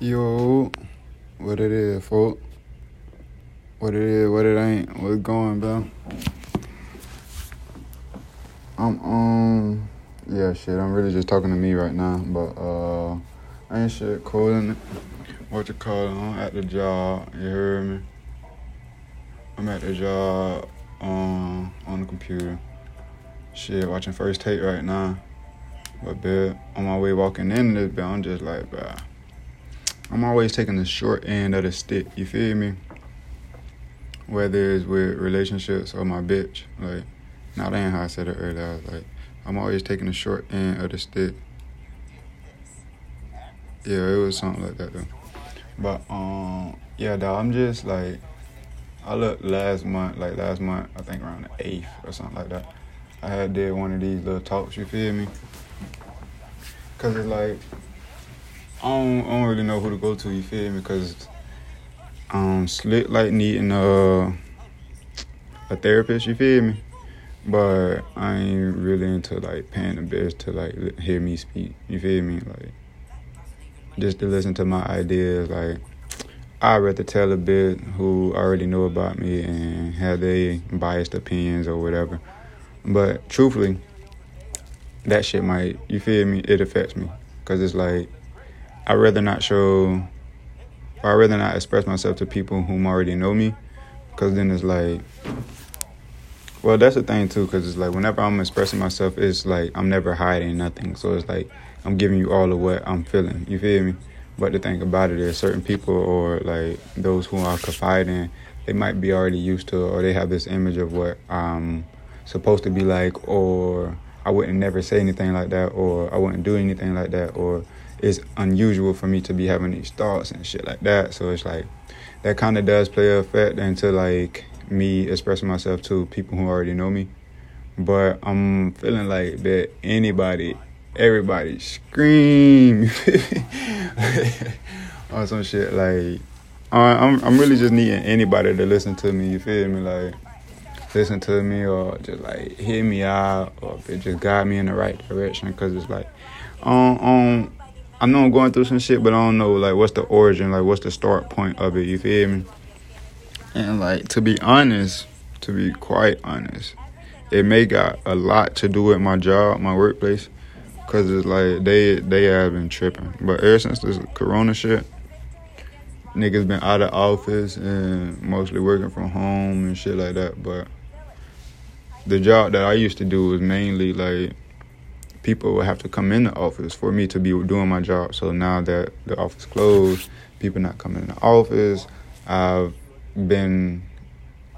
Yo, what it is, folk? What it is, what it ain't, what's going, bro? I'm um, yeah, shit. I'm really just talking to me right now, but uh, ain't shit cool in it. What you call it? I'm at the job. You heard me? I'm at the job um on the computer. Shit, watching first take right now. But bit on my way walking in this bit, I'm just like, bruh. I'm always taking the short end of the stick. You feel me? Whether it's with relationships or my bitch, like, not ain't how I said it earlier. Like, I'm always taking the short end of the stick. Yeah, it was something like that though. But um, yeah, dog, I'm just like, I looked last month, like last month, I think around the eighth or something like that. I had did one of these little talks. You feel me? Cause it's like I don't, I don't really know who to go to. You feel me? Cause um, slick like needing a a therapist. You feel me? But I ain't really into like paying the bills to like hear me speak. You feel me? Like just to listen to my ideas. Like I'd rather tell a bit who already know about me and have their biased opinions or whatever. But truthfully, that shit might you feel me? It affects me because it's like I'd rather not show, or I'd rather not express myself to people whom already know me, because then it's like, well, that's the thing too, because it's like whenever I'm expressing myself, it's like I'm never hiding nothing. So it's like I'm giving you all of what I'm feeling. You feel me? But the thing about it is, certain people or like those who I confide in, they might be already used to, or they have this image of what I'm supposed to be like, or I wouldn't never say anything like that, or I wouldn't do anything like that, or it's unusual for me to be having these thoughts and shit like that. So it's like that kind of does play a effect into like me expressing myself to people who already know me. But I'm feeling like that anybody, everybody scream or some shit. Like I'm, I'm really just needing anybody to listen to me. You feel me? Like listen to me or just like hear me out or if it just guide me in the right direction. Cause it's like on on I know I'm going through some shit, but I don't know like what's the origin, like what's the start point of it. You feel me? And like to be honest, to be quite honest, it may got a lot to do with my job, my workplace, cause it's like they they have been tripping. But ever since this Corona shit, niggas been out of office and mostly working from home and shit like that. But the job that I used to do was mainly like people would have to come in the office for me to be doing my job. So now that the office closed, people not coming in the office, I've been,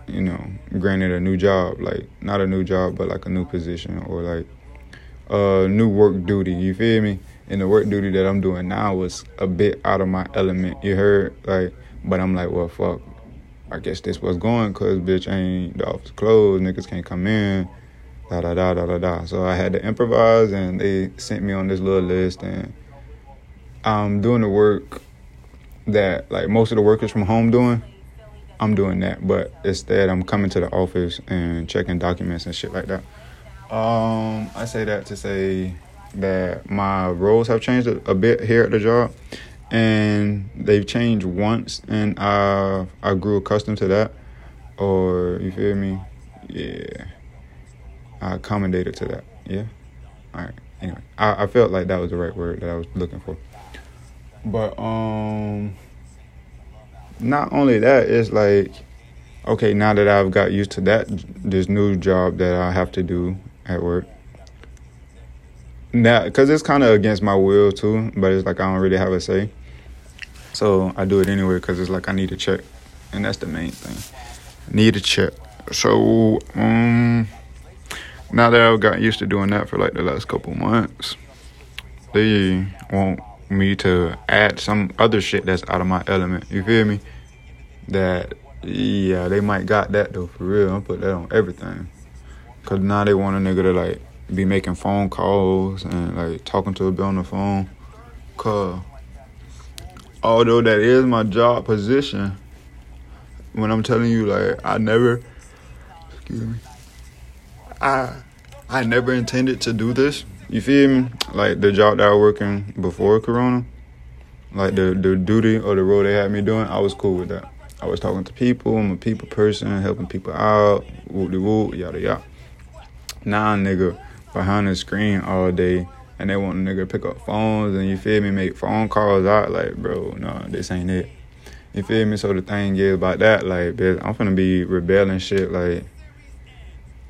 you know, granted a new job, like not a new job, but like a new position or like a new work duty. You feel me? And the work duty that I'm doing now was a bit out of my element. You heard, like, but I'm like, well, fuck. I guess this was going, cause bitch ain't the office closed, niggas can't come in da da da da da da. So I had to improvise, and they sent me on this little list, and I'm doing the work that like most of the workers from home doing. I'm doing that, but instead I'm coming to the office and checking documents and shit like that. Um, I say that to say that my roles have changed a, a bit here at the job, and they've changed once, and I I grew accustomed to that. Or you feel me? Yeah. I accommodated to that. Yeah. All right. Anyway, I, I felt like that was the right word that I was looking for. But um, not only that, it's like, okay, now that I've got used to that, this new job that I have to do at work. Now, because it's kind of against my will too, but it's like I don't really have a say. So I do it anyway because it's like I need a check, and that's the main thing. Need a check. So um now that I've got used to doing that for like the last couple months, they want me to add some other shit that's out of my element. You feel me? That yeah, they might got that though for real. I put that on everything. Cause now they want a nigga to like be making phone calls and like talking to a bill on the phone. Cause although that is my job position, when I'm telling you like I never excuse me I I never intended to do this. You feel me? Like the job that I was working before Corona. like the the duty or the role they had me doing, I was cool with that. I was talking to people. I'm a people person, helping people out. Whoop de whoop, yada yada. Nah, nigga, behind the screen all day, and they want a nigga pick up phones and you feel me, make phone calls out. Like, bro, no, this ain't it. You feel me? So the thing is about that, like, bitch, I'm finna be rebelling shit. Like,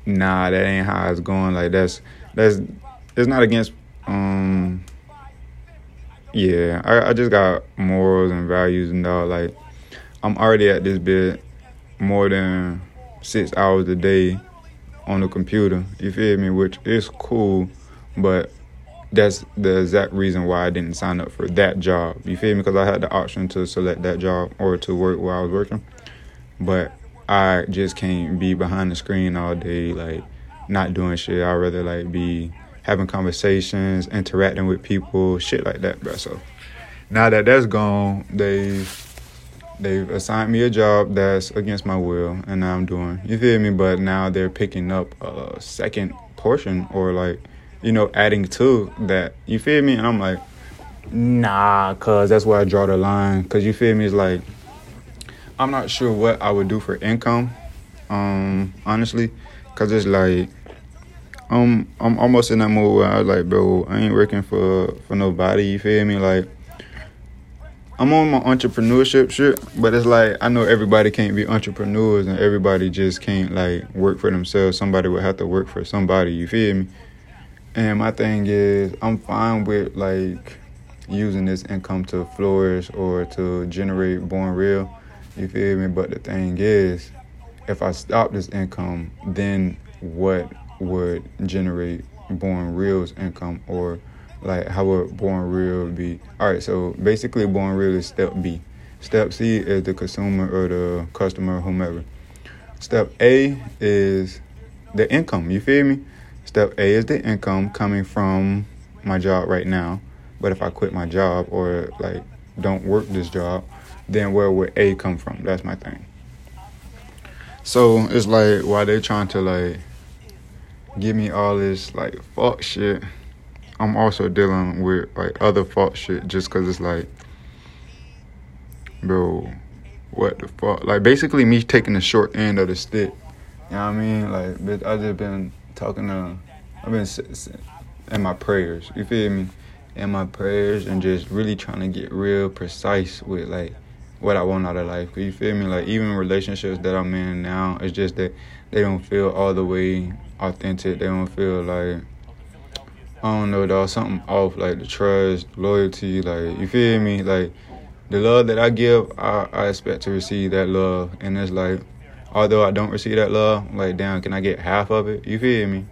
nah, that ain't how it's going. Like, that's that's it's not against um yeah, I, I just got morals and values and all. Like, I'm already at this bit more than six hours a day on the computer. You feel me? Which is cool, but that's the exact reason why I didn't sign up for that job. You feel me? Because I had the option to select that job or to work where I was working, but I just can't be behind the screen all day, like not doing shit. I'd rather like be having conversations, interacting with people, shit like that, bro. So now that that's gone, they they've assigned me a job that's against my will, and now I'm doing. You feel me? But now they're picking up a second portion, or like, you know, adding to that. You feel me? And I'm like, nah, cause that's where I draw the line. Cause you feel me? It's like I'm not sure what I would do for income, um, honestly, cause it's like I'm I'm almost in that mode where I was like, bro, I ain't working for for nobody. You feel me? Like I'm on my entrepreneurship shit, but it's like I know everybody can't be entrepreneurs and everybody just can't like work for themselves. Somebody would have to work for somebody. You feel me? And my thing is, I'm fine with like using this income to flourish or to generate born real. You feel me? But the thing is, if I stop this income, then what would generate Born Real's income or like how would Born Real be? All right, so basically Born Real is step B. Step C is the consumer or the customer, whomever. Step A is the income. You feel me? Step A is the income coming from my job right now. But if I quit my job or like don't work this job, then where would A come from? That's my thing. So it's like why they trying to like give me all this like fuck shit, I'm also dealing with like other fuck shit just cause it's like, bro, what the fuck? Like basically me taking the short end of the stick. You know what I mean? Like, bitch, I just been talking to, I've been in my prayers. You feel me? In my prayers and just really trying to get real precise with like what I want out of life. You feel me? Like even relationships that I'm in now, it's just that they don't feel all the way authentic. They don't feel like I don't know, dog, something off, like the trust, loyalty, like you feel me? Like the love that I give, I, I expect to receive that love. And it's like although I don't receive that love, like damn, can I get half of it? You feel me?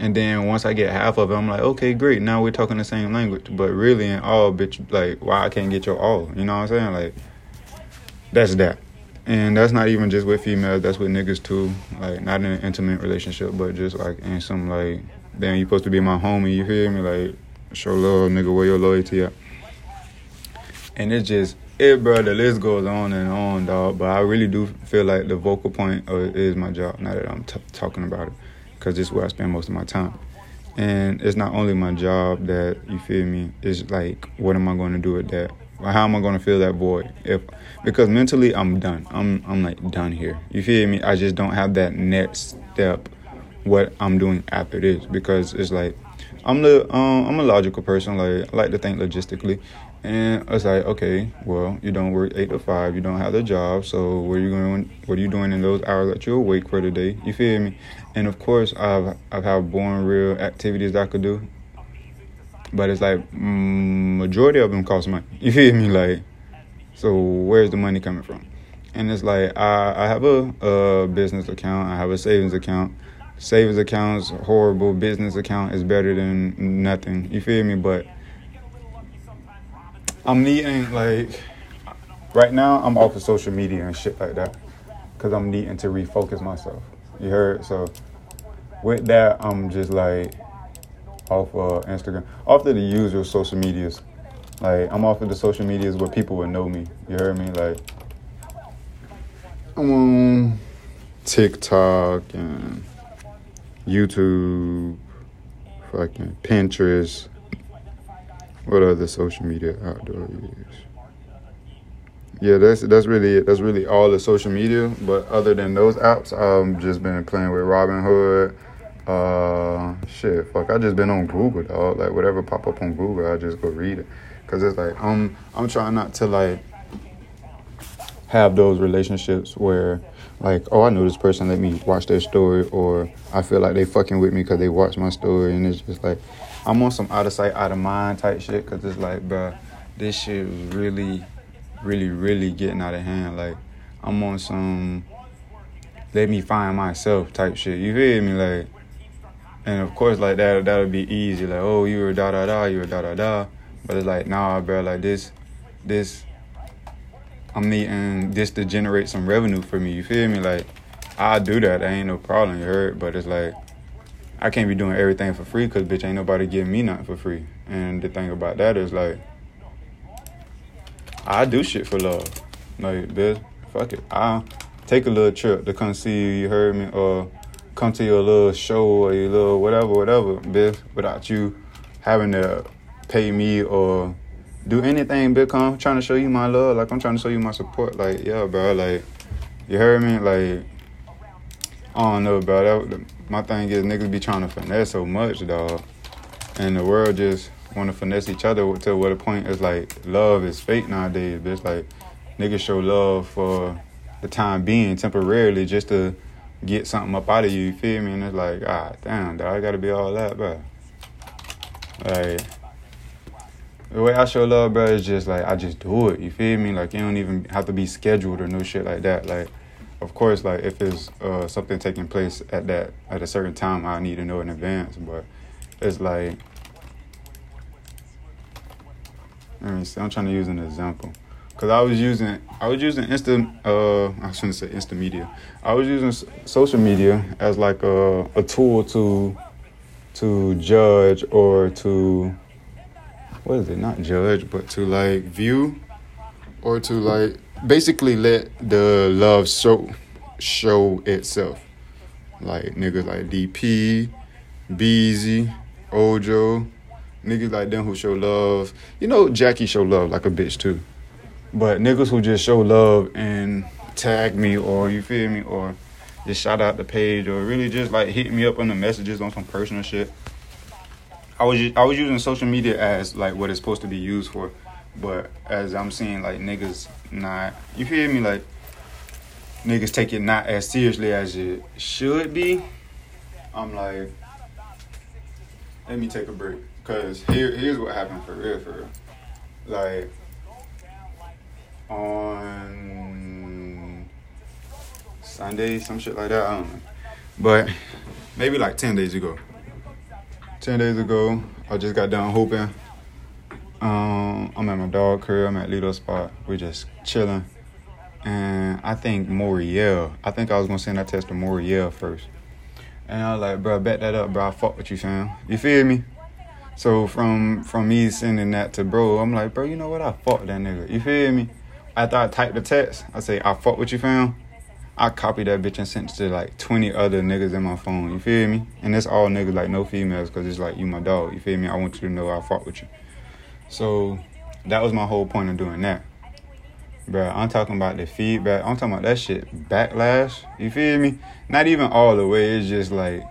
And then once I get half of it, I'm like, okay, great. Now we're talking the same language. But really, in all, bitch, like, why I can't get your all? You know what I'm saying? Like, that's that. And that's not even just with females, that's with niggas too. Like not in an intimate relationship, but just like in some like damn you supposed to be my homie, you feel me? Like show love, nigga, where your loyalty at? And it's just it, bro. The list goes on and on, dog. But I really do feel like the vocal point uh, is my job. Now that I'm t- talking about it, because it's where I spend most of my time. And it's not only my job that you feel me. It's like, what am I going to do with that? How am I going to fill that void? If because mentally I'm done. I'm I'm like done here. You feel me? I just don't have that next step. What I'm doing after this because it's like I'm the um, I'm a logical person. Like I like to think logistically, and it's like okay, well you don't work eight to five. You don't have the job. So what are you going? What are you doing in those hours that you're awake for the day? You feel me? And of course I've I've had born real activities that I could do but it's like majority of them cost money. You feel me? Like, so where's the money coming from? And it's like I, I have a, a business account, I have a savings account. Savings account's horrible. Business account is better than nothing. You feel me? But I'm needing like right now. I'm off of social media and shit like that because I'm needing to refocus myself. You heard? So with that, I'm just like off uh, Instagram, off of the usual social medias. Like I'm off of the social medias where people would know me. You heard me? Like I'm on TikTok and YouTube, fucking Pinterest, What other social media outdoor use? Yeah, that's that's really it. That's really all the social media. But other than those apps, I've just been playing with Robinhood. Uh, shit, fuck. I just been on Google, dog. Like whatever pop up on Google, I just go read it. Cause it's like I'm I'm trying not to like have those relationships where like oh I know this person let me watch their story or I feel like they fucking with me because they watch my story and it's just like I'm on some out of sight out of mind type shit because it's like bruh this shit was really really really getting out of hand. Like I'm on some let me find myself type shit. You feel me? Like and of course like that that would be easy. Like oh you were da da da you were da da da but it's like nah bro like this this I'm needing this to generate some revenue for me. You feel me? Like I'll do that. That ain't no problem. You heard? But it's like I can't be doing everything for free because bitch ain't nobody giving me nothing for free. And the thing about that is like I do shit for love. Like bitch, fuck it. I'll take a little trip to come see you. You heard me? Or come to your little show or your little whatever, whatever, bitch. Without you having to pay me or do anything, bitch. I'm trying to show you my love. Like I'm trying to show you my support. Like yeah, bro. Like you heard me. Like I don't know, bro. That, my thing is niggas be trying to finesse so much, dog, and the world just want to finesse each other to what the point is like love is fake nowadays, bitch. Like niggas show love for the time being, temporarily, just to get something up out of you. You feel me? And it's like, ah, damn, dog. I gotta be all that, bro. Like the way I show love, bro, is just like I just do it. You feel me? Like you don't even have to be scheduled or no shit like that. Like, of course, like if it's uh, something taking place at that at a certain time, I need to know in advance. But it's like, let me see. I'm trying to use an example. Cause I was using, I was using instant, uh, I shouldn't say instant media. I was using social media as like a, a tool to, to judge or to what is it? Not judge, but to like view or to like basically let the love show show itself. Like niggas like DP, Beezy, Ojo, niggas like them who show love. You know, Jackie show love like a bitch too. But niggas who just show love and tag me or you feel me or just shout out the page or really just like hit me up on the messages on some personal shit. I was I was using social media as like what it's supposed to be used for, but as I'm seeing like niggas not you hear me like niggas take it not as seriously as it should be. I'm like, let me take a break, cause here here's what happened for real for real, like on Sunday some shit like that I don't know, but maybe like ten days ago. 10 days ago, I just got done hooping. Um, I'm at my dog crib. I'm at Lito Spot. We're just chilling. And I think Moriel, I think I was gonna send that text to Moriel first. And I was like, bro, back that up, bro. I fuck with you, fam. You feel me? So from from me sending that to bro, I'm like, bro, you know what? I fuck that nigga. You feel me? After I type the text, I say, I fuck with you, fam. I copied that bitch and sent it to like 20 other niggas in my phone. You feel me? And it's all niggas, like no females, because it's like you my dog. You feel me? I want you to know I fought with you. So that was my whole point of doing that. Bro, I'm talking about the feedback. I'm talking about that shit. Backlash. You feel me? Not even all the way. It's just like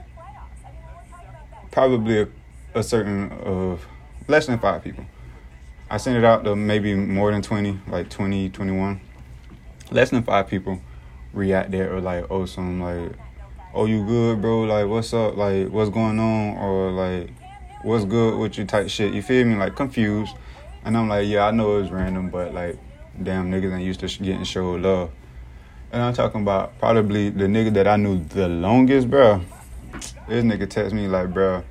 probably a, a certain of less than five people. I sent it out to maybe more than 20, like 20, 21. Less than five people react there or like oh some like oh you good bro? Like what's up? Like what's going on? Or like what's good with you type shit. You feel me? Like confused. And I'm like yeah I know it's random but like damn niggas ain't used to getting showed love. And I'm talking about probably the nigga that I knew the longest bro this nigga text me like bro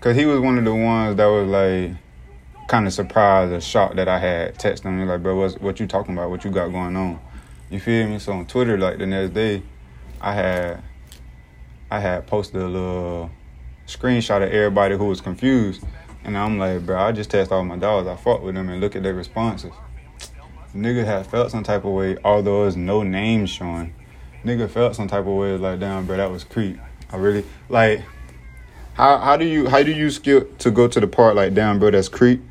cause he was one of the ones that was like kind of surprised or shocked that I had texting me like bro what's what you talking about? What you got going on you feel me? So on Twitter, like the next day, I had I had posted a little screenshot of everybody who was confused, and I'm like, bro, I just test all my dogs. I fought with them and look at their responses. Nigga had felt some type of way, although there's no names showing. Nigga felt some type of way, like, damn, bro, that was creep. I really like. How how do you how do you skip to go to the part like, damn, bro, that's creep?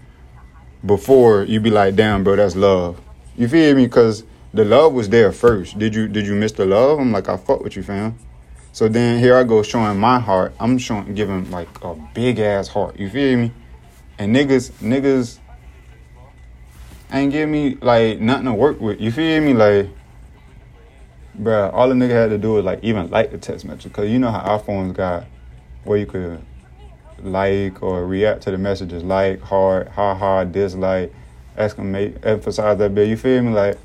before you be like, damn, bro, that's love. You feel me? Cause the love was there first. Did you did you miss the love? I'm like, I fuck with you, fam. So then here I go showing my heart. I'm showing giving like a big ass heart. You feel me? And niggas, niggas ain't give me like nothing to work with. You feel me? Like, bruh, all the nigga had to do was like even like the text message. Cause you know how our phones got where you could like or react to the messages like, hard, ha ha, dislike, exclamate, emphasize that bit. You feel me? Like,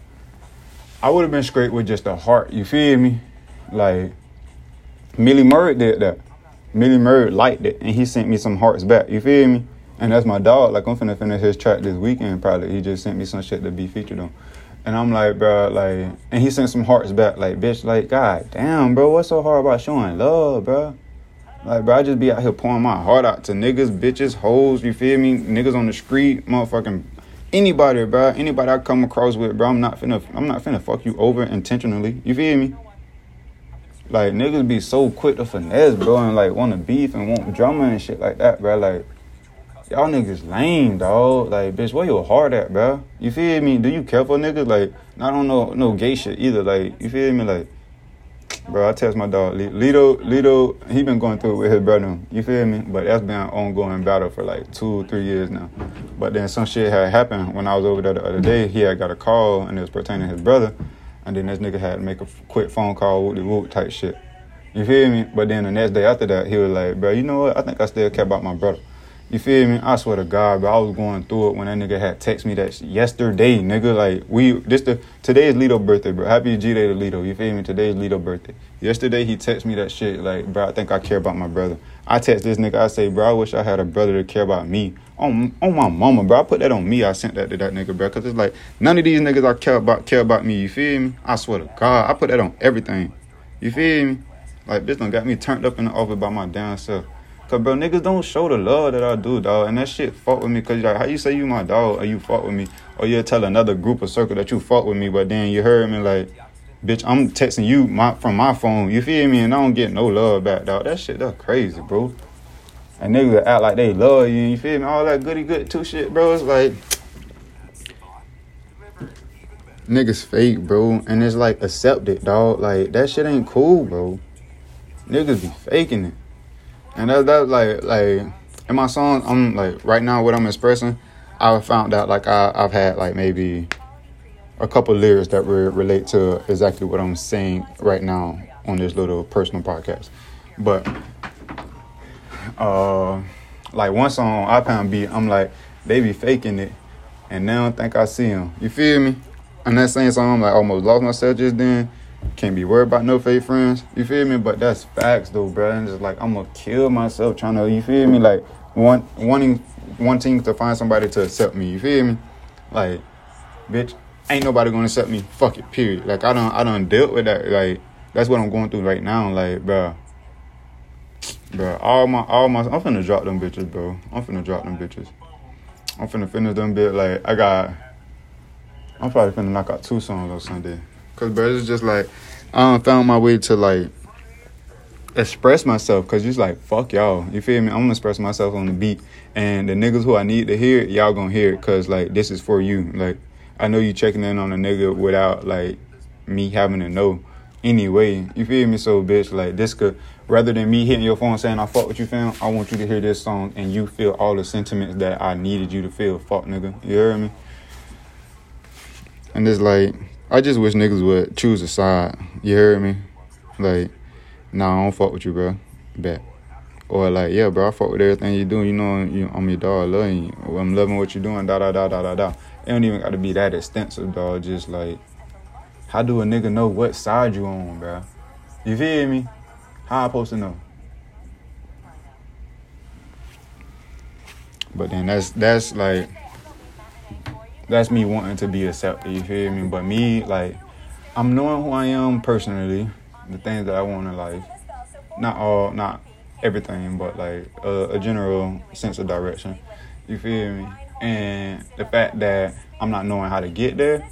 I would have been straight with just a heart. You feel me? Like, Millie Murray did that. Millie Murray liked it, and he sent me some hearts back. You feel me? And that's my dog. Like I'm finna finish his track this weekend. Probably he just sent me some shit to be featured on. And I'm like, bro, like, and he sent some hearts back. Like, bitch, like, god damn, bro, what's so hard about showing love, bro? Like, bro, I just be out here pouring my heart out to niggas, bitches, hoes. You feel me? Niggas on the street, motherfucking anybody, bro. Anybody I come across with, bro. I'm not finna, I'm not finna fuck you over intentionally. You feel me? Like niggas be so quick to finesse, bro, and like want to beef and want drama and shit like that, bro. Like y'all niggas lame, dog. Like, bitch, where your heart at, bro? You feel me? Do you care for niggas? Like, I don't know no gay shit either. Like, you feel me? Like, bro, I text my dog Lito. Lito, he been going through it with his brother. You feel me? But that's been an ongoing battle for like two, three years now. But then some shit had happened when I was over there the other day. He had got a call and it was pertaining to his brother, and then this nigga had to make a quick phone call, whoop de type shit. You feel me? But then the next day after that, he was like, bro, you know what? I think I still care about my brother. You feel me? I swear to God, bro. I was going through it when that nigga had text me that yesterday, nigga. Like we this the today is Lito birthday, bro. Happy G Day to Lito. You feel me? Today is Lito birthday. Yesterday he texted me that shit like, bro. I think I care about my brother. I text this nigga. I say, bro. I wish I had a brother to care about me. On on my mama, bro. I put that on me. I sent that to that nigga, bro. Cause it's like none of these niggas I care about care about me. You feel me? I swear to God, I put that on everything. You feel me? Like this done got me turned up in the office by my damn self. Cause bro, niggas don't show the love that I do, dog. And that shit fuck with me. Cause like, how you say you my dog or you fuck with me, or you tell another group or circle that you fuck with me, but then you heard me like, bitch, I'm texting you my from my phone. You feel me? And I don't get no love back, dog. That shit, that's crazy, bro. And niggas act like they love you. You feel me? All that goody good too shit, bro. It's like niggas fake, bro. And it's like accept it, dog. Like that shit ain't cool, bro. Niggas be faking it. And that that like like in my song, I'm like right now what I'm expressing, I found out like I I've had like maybe a couple lyrics that re- relate to exactly what I'm saying right now on this little personal podcast. But uh like one song I found beat, I'm like, they be faking it and now don't think I see them. You feel me? And that same song, I'm like almost lost myself just then. Can't be worried about no fake friends. You feel me? But that's facts though, bro. And it's like I'm gonna kill myself trying to. You feel me? Like want wanting wanting to find somebody to accept me. You feel me? Like, bitch, ain't nobody gonna accept me. Fuck it. Period. Like I don't I don't dealt with that. Like that's what I'm going through right now. Like, bro. Bro, all my all my I'm finna drop them bitches, bro. I'm finna drop them bitches. I'm finna finish them bit like I got I'm probably finna knock out two songs on Sunday. Cause bro, it's just like I found my way to like express myself. Cause you just like fuck y'all, you feel me? I'm gonna express myself on the beat, and the niggas who I need to hear, y'all gonna hear it. Cause like this is for you. Like I know you checking in on a nigga without like me having to know anyway. You feel me? So bitch, like this could rather than me hitting your phone saying I fuck with you, fam. I want you to hear this song and you feel all the sentiments that I needed you to feel. Fuck nigga, you hear me? And it's like I just wish niggas would choose a side. You heard me? Like, nah, I don't fuck with you, bro. Bet. Or like, yeah, bro, I fuck with everything you doing. You know, you, I'm your dog. Love you. I'm loving what you're doing. Da da da da da da. It don't even got to be that extensive, dog. Just like, how do a nigga know what side you on, bro? You feel me? How I supposed to know? But then that's that's like that's me wanting to be accepted. You feel me? But me, like, I'm knowing who I am personally, the things that I want in life. Not all, not everything, but like a, a general sense of direction. You feel me? And the fact that I'm not knowing how to get there,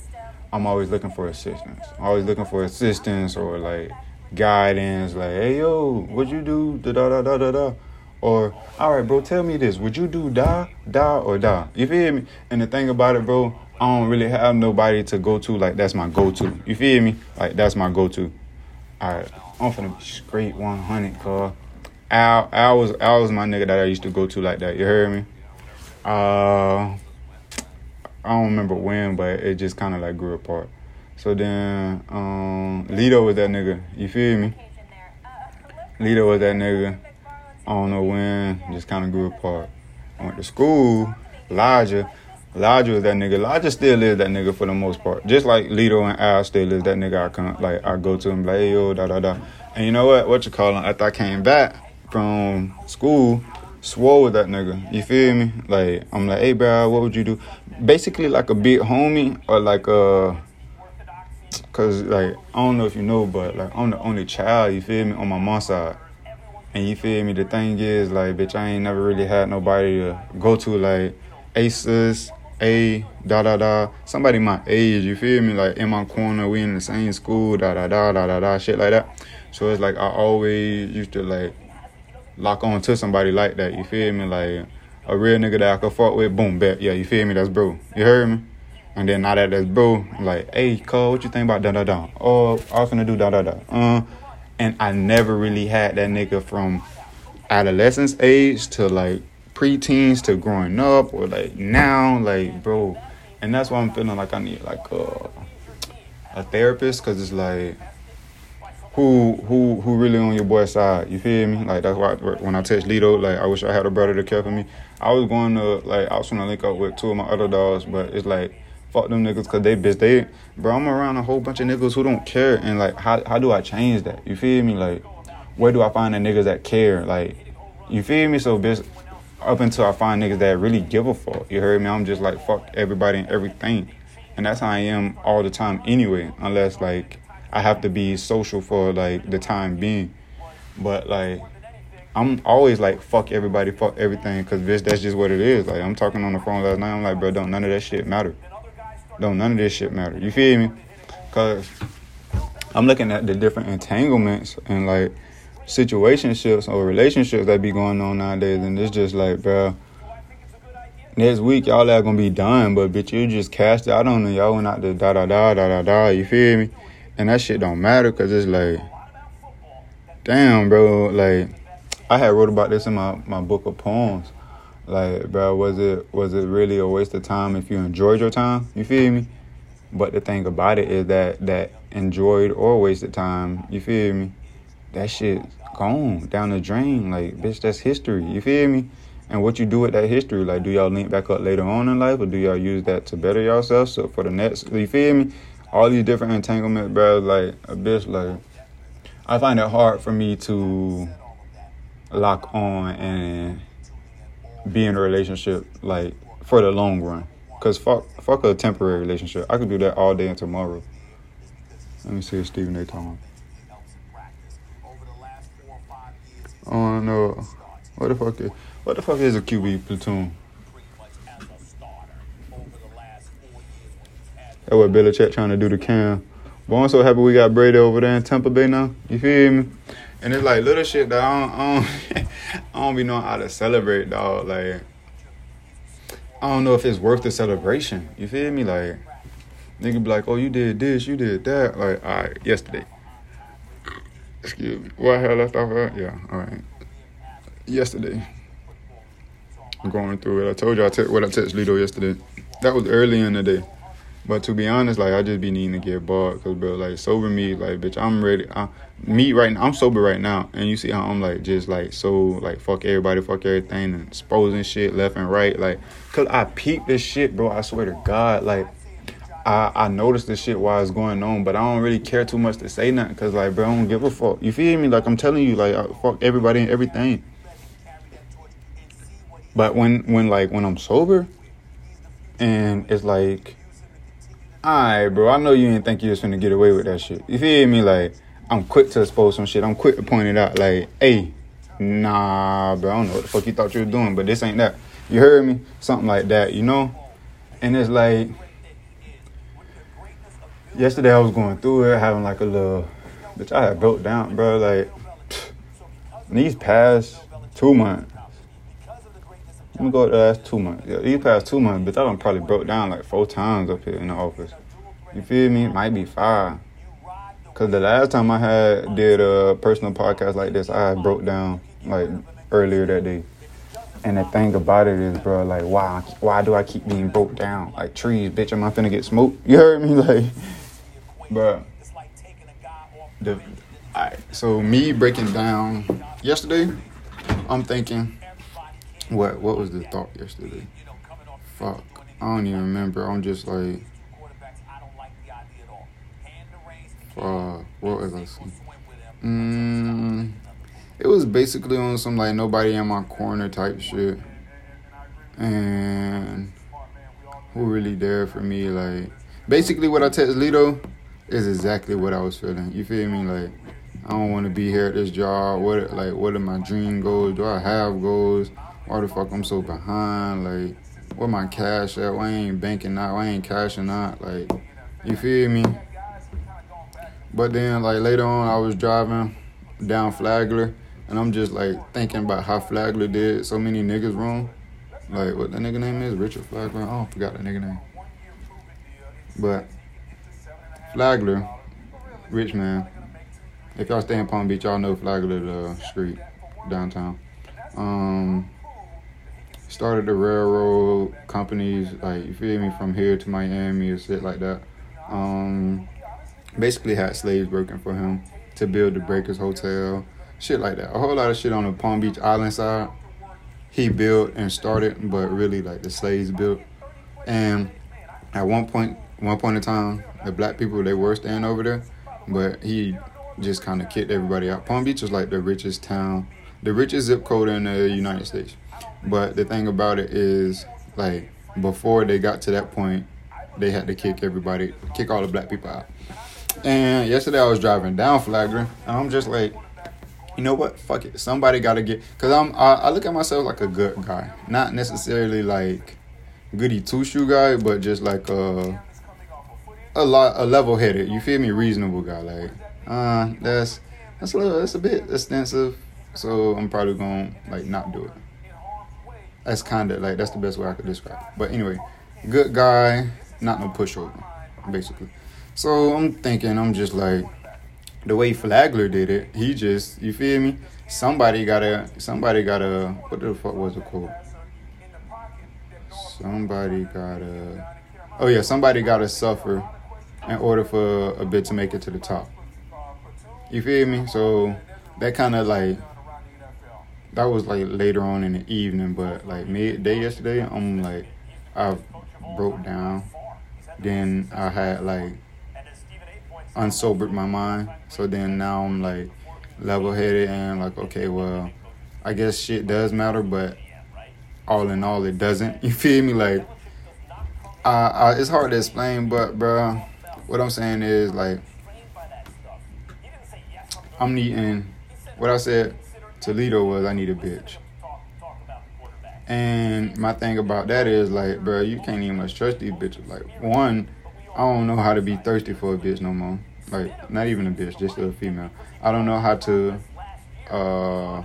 I'm always looking for assistance. I'm always looking for assistance or like guidance. Like, hey yo, what you do? Da da da da da da. Or, all right, bro, tell me this. Would you do die, die, or die? You feel me? And the thing about it, bro, I don't really have nobody to go to. Like, that's my go to. You feel me? Like, that's my go to. All right, I'm finna be straight 100, cuz. Al, Al was, Al was my nigga that I used to go to like that. You heard me? Uh, I don't remember when, but it just kind of like grew apart. So then, um, Lito was that nigga. You feel me? Lito was that nigga. I don't know when, just kind of grew apart. I went to school. Elijah, Elijah was that nigga. Elijah still is that nigga for the most part. Just like Lito and Al still is that nigga. I come like I go to him like hey, yo da da da. And you know what? What you call him? After I came back from school, swore with that nigga. You feel me? Like I'm like, hey bro, what would you do? Basically like a big homie or like a cause like I don't know if you know, but like I'm the only child, you feel me, on my mom's side. And you feel me, the thing is like bitch I ain't never really had nobody to go to like aces, a da da da. Somebody my age, you feel me? Like in my corner, we in the same school, da da da da da da shit like that. So it's like I always used to like lock on to somebody like that. You feel me? Like a real nigga that I could fuck with, boom, bet. Yeah, you feel me? That's bro. You heard me? And then now that that's bro, like, hey, Cole, what you think about da da da? Oh, I was finna do da da da. Uh, and I never really had that nigga from adolescence age to like preteens to growing up or like now, like, bro. And that's why I'm feeling like I need like a, a therapist because it's like who who who really on your boy's side. You feel me? Like that's why when I text Lito, like I wish I had a brother to care for me. I was going to like I was trying to link up with two of my other dogs, but it's like fuck them niggas because they bitch they bro. I'm around a whole bunch of niggas who don't care, and like how how do I change that? You feel me? Like where do I find the niggas that care? Like you feel me? So bitch. Up until I find niggas that really give a fuck, you heard me? I'm just like fuck everybody and everything, and that's how I am all the time anyway. Unless like I have to be social for like the time being. But like I'm always like fuck everybody, fuck everything, cause bitch, that's just what it is. Like I'm talking on the phone last night. I'm like, bro, don't none of that shit matter. Don't none of this shit matter. You feel me? Cause I'm looking at the different entanglements and like situationships or relationships that be going on nowadays, and it's just like, bro. Next week y'all are gonna be done, but bitch, you just cashed out on them. Y'all went out to da da da da da da. You feel me? And that shit don't matter because it's like, damn, bro. Like, I had wrote about this in my, my book of poems. Like, bro, was it was it really a waste of time if you enjoyed your time? You feel me? But the thing about it is that that enjoyed or wasted time, you feel me? That shit gone down the drain. Like, bitch, that's history. You feel me? And what you do with that history, like, do y'all link back up later on in life, or do y'all use that to better yourself? So for the next, you feel me? all these different entanglements, bro. Like a bitch, like I find it hard for me to lock on and be in a relationship like for the long run. Cause fuck, fuck a temporary relationship. I could do that all day and tomorrow. Let me see if Stephen A. talking. Oh no, what the fuck is what the fuck is a QB platoon? That's what Belichick trying to do to Cam. But I'm so happy we got Brady over there in Tampa Bay now. You feel me? And it's like little shit that I don't, I don't, I don't be knowing how to celebrate, dog. Like, I don't know if it's worth the celebration. You feel me? Like, nigga be like, oh, you did this, you did that. Like, all right, yesterday. Excuse me. What hell left off that? Yeah, all right. Yesterday. I'm going through it. I told you I te- what I texted Lito yesterday. That was early in the day. But to be honest, like I just be needing to get bought, cause bro, like sober me, like bitch, I'm ready. I, me right now, I'm sober right now, and you see how I'm like just like so like fuck everybody, fuck everything, and exposing shit left and right, like cause I peep this shit, bro. I swear to God, like I I noticed this shit while it's going on, but I don't really care too much to say nothing, cause like bro, I don't give a fuck. You feel me? Like I'm telling you, like I fuck everybody and everything. But when when like when I'm sober, and it's like alright, bro, I know you didn't think you was finna get away with that shit. You feel me? Like, I'm quick to expose some shit. I'm quick to point it out. Like, hey, nah, bro, I don't know what the fuck you thought you were doing, but this ain't that. You heard me? Something like that, you know? And it's like, yesterday I was going through it, having like a little, bitch, I had broke down, bro. Like, these past two months. Let me go the uh, last two months. Yeah, these past two months, but I done probably broke down like four times up here in the office. You feel me? Might be five. Cause the last time I had did a personal podcast like this, I broke down like earlier that day. And the thing about it is, bro, like why why do I keep being broke down? Like trees, bitch, am I finna get smoked? You heard me? Like but the alright, so me breaking down yesterday, I'm thinking what what was the thought yesterday? Fuck. I don't even remember. I'm just like uh, what was I saying? Mm, it was basically on some like nobody in my corner type shit, and who really there for me? Like basically what I text Lito is exactly what I was feeling. You feel me? Like I don't want to be here at this job. What like what are my dream goals? Do I have goals? Why the fuck I'm so behind? Like where my cash at? Why I ain't banking out? Why I ain't cashing out? Like you feel me? But then, like later on, I was driving down Flagler, and I'm just like thinking about how Flagler did so many niggas wrong. Like what the nigga name is, Richard Flagler. Oh, I forgot the nigga name. But Flagler, rich man. If y'all stay in Palm Beach, y'all know Flagler, the street downtown. Um, started the railroad companies, like you feel me, from here to Miami or shit like that. Um, basically had slaves working for him to build the Breakers Hotel, shit like that. A whole lot of shit on the Palm Beach Island side. He built and started, but really like the slaves built. And at one point, one point in time, the black people they were staying over there, but he just kind of kicked everybody out. Palm Beach was like the richest town, the richest zip code in the United States. But the thing about it is, like before they got to that point, they had to kick everybody, kick all the black people out. And yesterday I was driving down Flagler, and I'm just like, you know what? Fuck it. Somebody got to get. Cause I'm. I, I, look at myself like a good guy, not necessarily like goody two shoe guy, but just like a a lot a level headed. You feel me? Reasonable guy. Like, uh, that's that's a little. That's a bit extensive. So I'm probably gonna like not do it. That's kind of like that's the best way I could describe. It. But anyway, good guy, not no pushover, basically. So I'm thinking, I'm just like, the way Flagler did it, he just, you feel me? Somebody gotta, somebody gotta, what the fuck was it called? Somebody gotta, oh yeah, somebody gotta suffer in order for a bit to make it to the top. You feel me? So that kind of like, that was like later on in the evening, but like midday yesterday, I'm like, I broke down. Then I had like unsobered my mind. So then now I'm like level headed and like, okay, well, I guess shit does matter, but all in all, it doesn't. You feel me? Like, I, it's hard to explain, but bro, what I'm saying is like, I'm needing. What I said to Lito was I need a bitch. And my thing about that is like, bro, you can't even much trust these bitches. Like, one, I don't know how to be thirsty for a bitch no more. Like not even a bitch, just a female. I don't know how to uh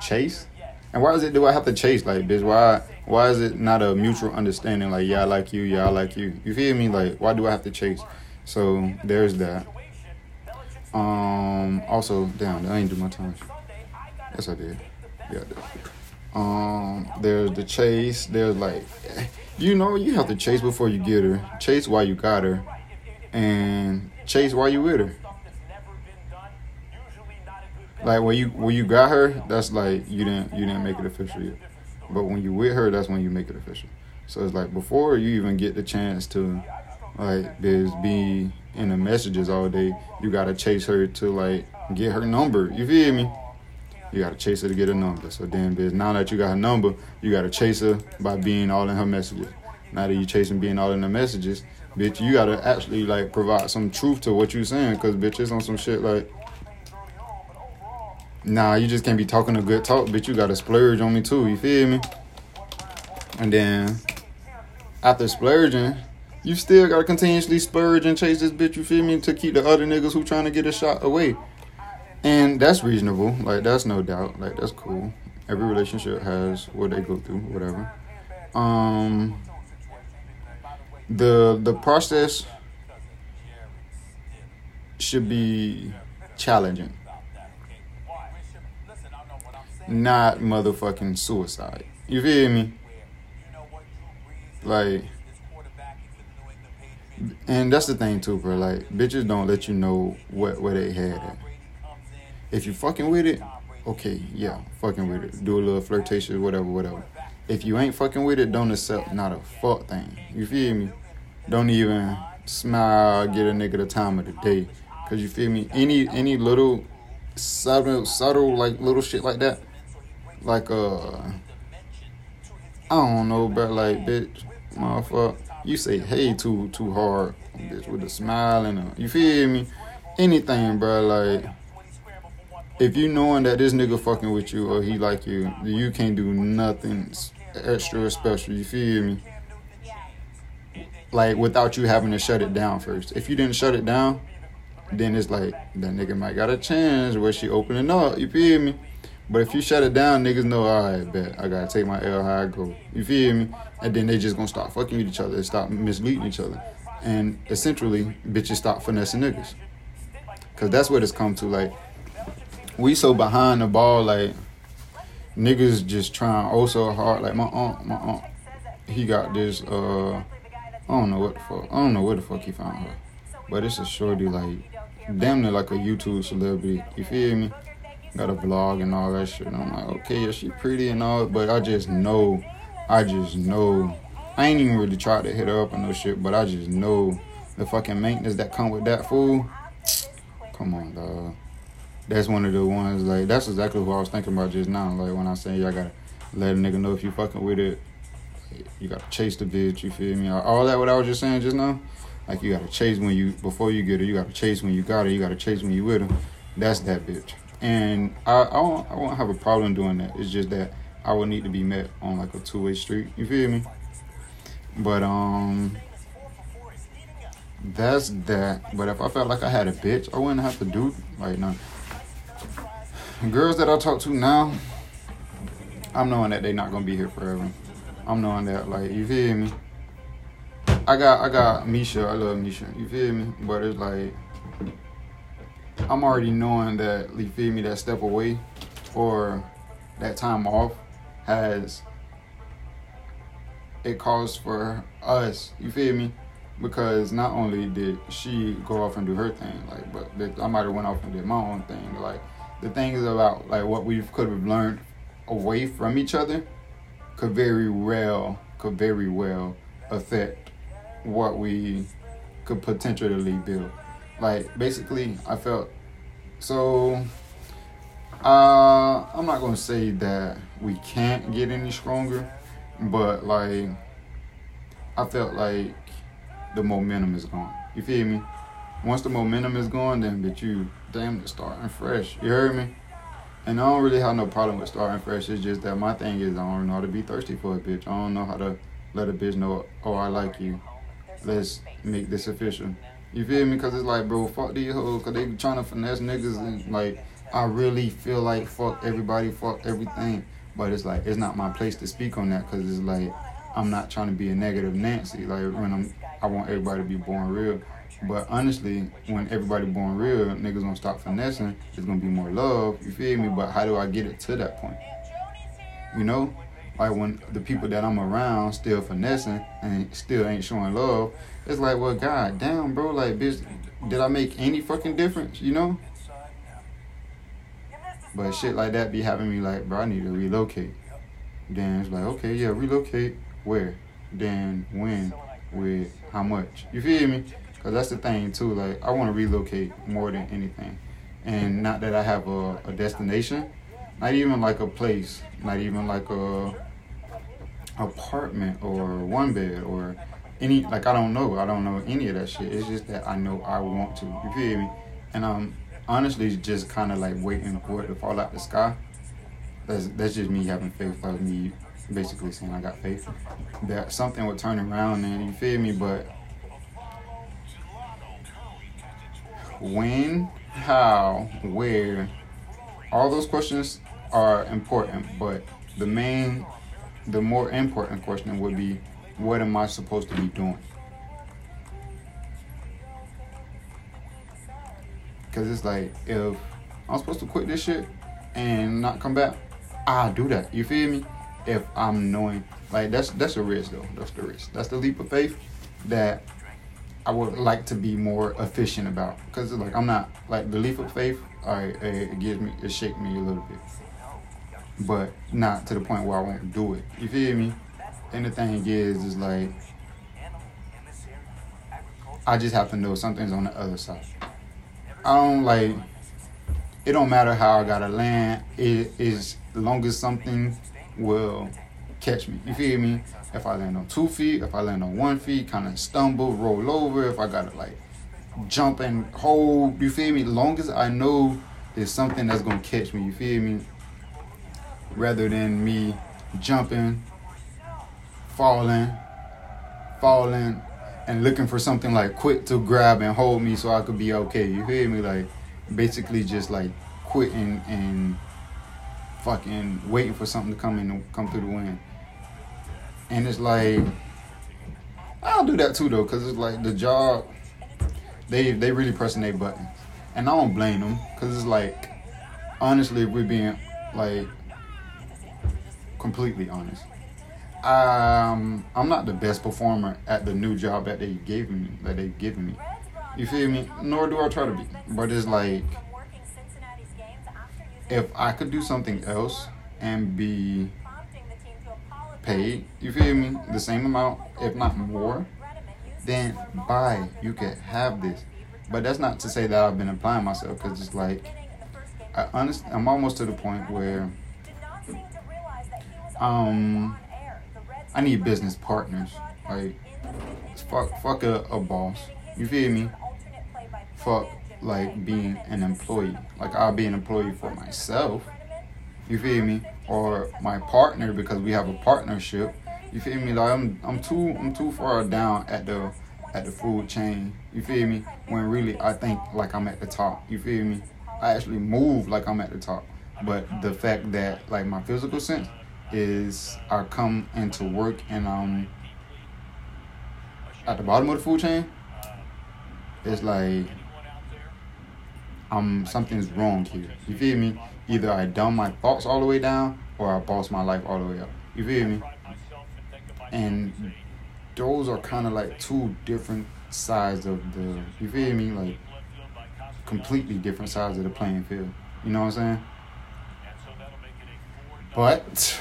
chase. And why is it do I have to chase like bitch? Why why is it not a mutual understanding like yeah I like you, yeah I like you. You feel me? Like why do I have to chase? So there's that. Um also damn I ain't do my time. Yes I did. Yeah I did. Um there's the chase, there's like you know you have to chase before you get her. Chase while you got her and chase while you with her. Like when you when you got her, that's like you didn't you didn't make it official yet. But when you with her, that's when you make it official. So it's like before you even get the chance to like there's be in the messages all day, you gotta chase her to like get her number. You feel me? You gotta chase her to get a number. So damn biz, now that you got her number, you gotta chase her by being all in her messages. Now that you chasing being all in the messages, bitch, you gotta actually like provide some truth to what you saying, cause bitch, it's on some shit like. Nah, you just can't be talking a good talk, bitch. You gotta splurge on me too. You feel me? And then after splurging, you still gotta continuously spurge and chase this bitch. You feel me? To keep the other niggas who trying to get a shot away. And that's reasonable. Like that's no doubt. Like that's cool. Every relationship has what they go through, whatever. Um the the process should be challenging. Not motherfucking suicide. You feel me? Like and that's the thing too, bro. Like bitches don't let you know what where they had it. If you fucking with it, okay, yeah, fucking with it. Do a little flirtation, whatever, whatever. If you ain't fucking with it, don't accept not a fuck thing. You feel me? Don't even smile, get a nigga the time of the day. Cause you feel me? Any any little subtle subtle like little shit like that. Like uh I don't know, but like bitch, motherfucker, you say hey too too hard, bitch, with a smile and a, you feel me? Anything, bro, like if you knowing that this nigga fucking with you or he like you, you can't do nothing extra special. You feel me? Like without you having to shut it down first. If you didn't shut it down, then it's like that nigga might got a chance where she opening up. You feel me? But if you shut it down, niggas know, all right, bet I gotta take my L how I go. You feel me? And then they just gonna start fucking with each other, and stop misleading each other, and essentially, bitches stop finessing niggas. Cause that's what it's come to. Like we so behind the ball, like niggas just trying oh so hard. Like my aunt, my aunt, he got this. uh I don't know what the fuck. I don't know where the fuck he found her, but it's a shorty like damn near like a YouTube celebrity. You feel me? Got a vlog and all that shit. And I'm like, okay, yeah, she pretty and all, but I just know, I just know. I ain't even really tried to hit her up or no shit, but I just know the fucking maintenance that come with that fool. Come on, dog that's one of the ones like that's exactly what I was thinking about just now. Like when I say y'all gotta let a nigga know if you fucking with it, you gotta chase the bitch. You feel me? All that what I was just saying just now. Like you gotta chase when you before you get her. You gotta chase when you got her. You gotta chase when you with her. That's that bitch. And I I won't, I won't have a problem doing that. It's just that I would need to be met on like a two way street. You feel me? But um that's that. But if I felt like I had a bitch, I wouldn't have to do like nothing girls that I talk to now, I'm knowing that they're not gonna be here forever. I'm knowing that, like, you feel me? I got, I got Misha. I love Misha. You feel me? But it's like, I'm already knowing that, you feel me? That step away or that time off has it calls for us. You feel me? Because not only did she go off and do her thing, like, but I might have went off and did my own thing, like the things about like what we could have learned away from each other could very well could very well affect what we could potentially build. Like basically, I felt so. Uh, I'm not gonna say that we can't get any stronger, but like I felt like the momentum is gone. You feel me? Once the momentum is gone, then but you damn, starting fresh. You heard me? And I don't really have no problem with starting fresh. It's just that my thing is I don't know how to be thirsty for a bitch. I don't know how to let a bitch know, oh, I like you. Let's make this official. You feel me? Because it's like, bro, fuck these hoes. Because they trying to finesse niggas. And, like, I really feel like fuck everybody, fuck everything. But it's like, it's not my place to speak on that. Because it's like, I'm not trying to be a negative Nancy. Like, when I'm, I want everybody to be born real. But honestly, when everybody born real, niggas gonna stop finessing. There's gonna be more love. You feel me? But how do I get it to that point? You know, like when the people that I'm around still finessing and still ain't showing love, it's like, well, god damn, bro, like, bitch, did I make any fucking difference? You know? But shit like that be having me like, bro, I need to relocate. Then it's like, okay, yeah, relocate. Where? Then when? With how much? You feel me? Cause that's the thing too. Like I want to relocate more than anything, and not that I have a, a destination, not even like a place, not even like a apartment or one bed or any like I don't know. I don't know any of that shit. It's just that I know I want to. You feel me? And I'm honestly just kind of like waiting for it to fall out the sky. That's that's just me having faith. Like me basically saying I got faith that something would turn around and you feel me. But when how, where, all those questions are important, but the main, the more important question would be, what am I supposed to be doing? Because it's like, if I'm supposed to quit this shit and not come back, I'll do that. You feel me? If I'm knowing, like, that's that's a risk, though. That's the risk. That's the leap of faith that I would like to be more efficient about. Because, like, I'm not, like, the leap of faith, I, it gives me, it shakes me a little bit. But not to the point where I won't do it. You feel me? And the thing is, is like, I just have to know something's on the other side. I don't like. It don't matter how I gotta land. It is long as something will catch me. You feel me? If I land on two feet, if I land on one feet, kind of stumble, roll over. If I gotta like jump and hold, you feel me? Long as I know there's something that's gonna catch me. You feel me? Rather than me jumping, falling, falling, and looking for something like quick to grab and hold me so I could be okay. You hear me? Like basically just like quitting and fucking waiting for something to come in and come through the wind. And it's like I'll do that too though, cause it's like the job. They they really pressing their buttons, and I don't blame them, cause it's like honestly, if we're being like completely honest, um, I'm not the best performer at the new job that they gave me, that they've given me. You feel me? Nor do I try to be. But it's like, if I could do something else and be paid, you feel me? The same amount, if not more, then buy. You can have this. But that's not to say that I've been applying myself because it's like, I honest, I'm almost to the point where, um, I need business partners. Like, fuck, fuck a, a boss. You feel me? Fuck like being an employee. Like I'll be an employee for myself. You feel me? Or my partner because we have a partnership. You feel me? Like I'm I'm too I'm too far down at the at the food chain. You feel me? When really I think like I'm at the top. You feel me? I actually move like I'm at the top. But the fact that like my physical sense is I come into work and I'm at the bottom of the food chain. It's like I'm something's wrong here. You feel me? Either I dumb my thoughts all the way down or I boss my life all the way up. You feel me? And those are kind of like two different sides of the. You feel me? Like completely different sides of the playing field. You know what I'm saying? But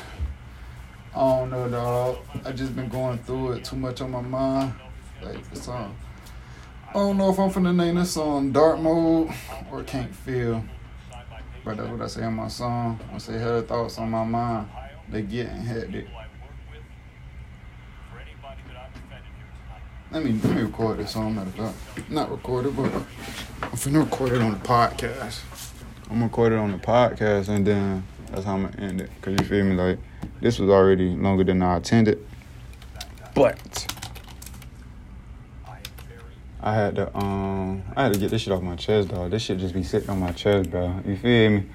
I don't know, dog. I just been going through it too much on my mind. Like the song. I don't know if I'm finna name this song Dark Mode or Can't Feel. But that's what I say in my song. I say her thoughts on my mind. They getting hectic. Let me let me record this song. Matter of fact, not record it, but I'm finna record it on the podcast. I'm gonna record it on the podcast, and then that's how I'm gonna end it. Cause you feel me, like this was already longer than I intended, but I had to um I had to get this shit off my chest, dog. This shit just be sitting on my chest, bro. You feel me?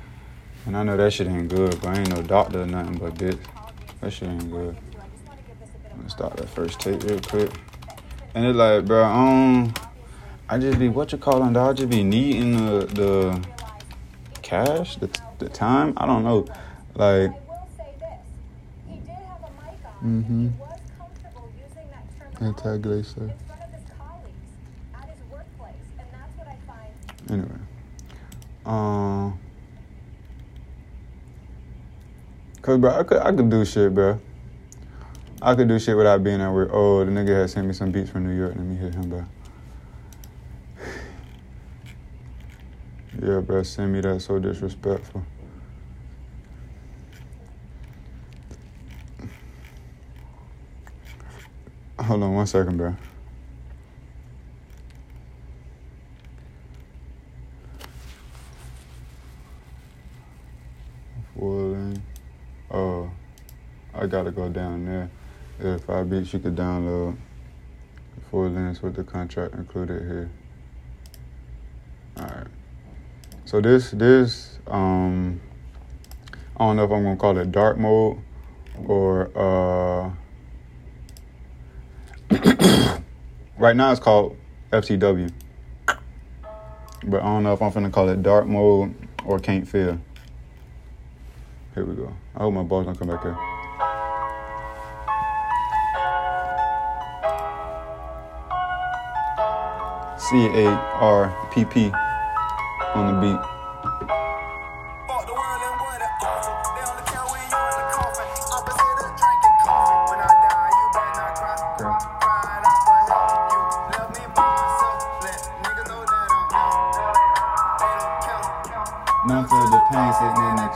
And I know that shit ain't good, but I ain't no doctor or nothing, but bitch, that shit ain't good. I'm gonna start that first tape real quick. And it's like, bro, um, I just be what you calling, dog. I just be needing the the cash, the the time. I don't know, like. Mm-hmm. Anti-glacier. Anyway, um, cause bro, I could I could do shit, bro. I could do shit without being at work. Oh, the nigga had sent me some beats from New York. Let me hit him, bro. Yeah, bro, send me that. So disrespectful. Hold on one second, bro. Full Oh, I gotta go down there. If I beat, you could download full length with the contract included here. Alright. So this this um I don't know if I'm gonna call it dark mode or uh right now it's called FTW. But I don't know if I'm gonna call it dark mode or can't feel. Here we go. I hope my balls don't come back here. C A R P P on the beat.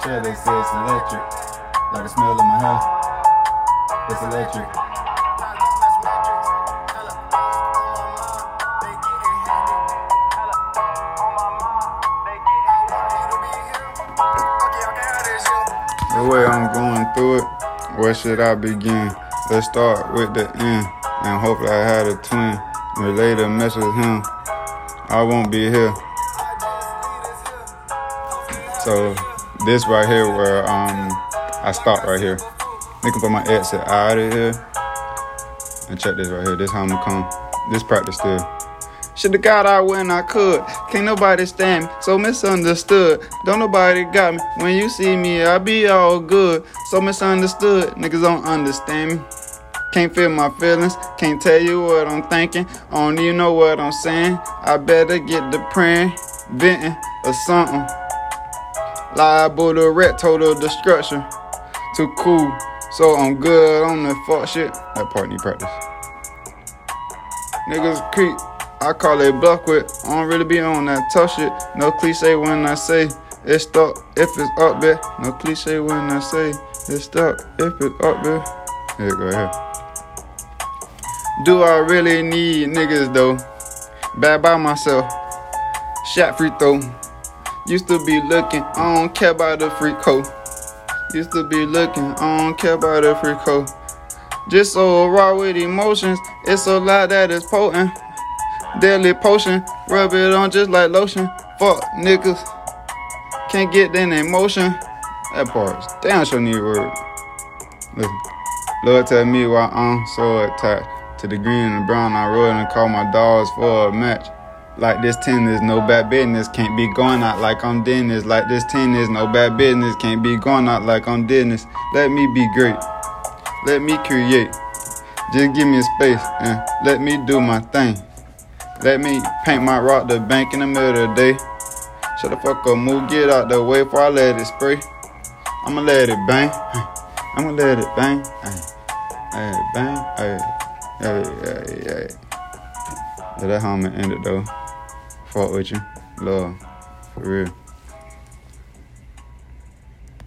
They say it's electric. Like the smell of my hair, it's electric. The way I'm going through it, where should I begin? Let's start with the end, and hopefully I had a twin. Relay the message with him. I won't be here. So this right here where um I stop right here. Looking for my exit out of here. And check this right here. This how I'm gonna come. This practice still. Should've got out when I could. Can't nobody stand me, so misunderstood. Don't nobody got me. When you see me, I be all good. So misunderstood. Niggas don't understand me. Can't feel my feelings, can't tell you what I'm thinking. I don't even know what I'm saying. I better get the praying, venting, or something. Liable to wreck, total destruction. Too cool, so I'm good on the fuck shit. That part need practice. Niggas creep, I call it bluff with. I don't really be on that tough shit. No cliche when I say it's stuck if it's up there. No cliche when I say it's stuck if it's up there. Here, go ahead. Do I really need niggas though? Bad by myself. Shot free throw. Used to be looking, I don't care about the free code. Used to be looking, I don't care about the free code. Just so raw with emotions, it's a lot that is potent. Deadly potion, rub it on just like lotion. Fuck niggas, can't get that emotion. That part's damn sure need word. Listen, Lord tell me why I'm so attached to the green and brown. I roll and call my dogs for a match. Like this tennis, no bad business. Can't be going out like I'm Dennis. Like this tennis, no bad business. Can't be going out like I'm Dennis. Let me be great. Let me create. Just give me space and let me do my thing. Let me paint my rock the bank in the middle of the day. Shut the fuck up, move, get out the way before I let it spray. I'ma let it bang. I'ma let it bang. Hey, bang. Hey, hey, hey, hey. Yeah, that how I'm gonna end it though. Fuck with you. Love. For real.